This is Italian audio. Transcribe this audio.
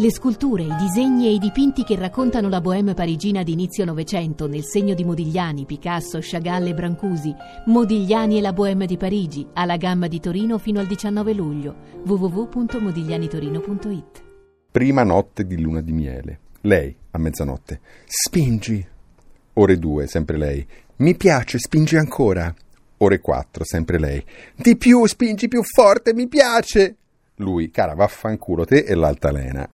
Le sculture, i disegni e i dipinti che raccontano la bohème parigina di inizio Novecento nel segno di Modigliani, Picasso, Chagall e Brancusi. Modigliani e la bohème di Parigi, alla gamma di Torino fino al 19 luglio. www.modiglianitorino.it Prima notte di luna di miele. Lei, a mezzanotte. Spingi. Ore 2, sempre lei. Mi piace, spingi ancora. Ore 4, sempre lei. Di più, spingi più forte, mi piace. Lui, cara, vaffanculo te e l'altalena.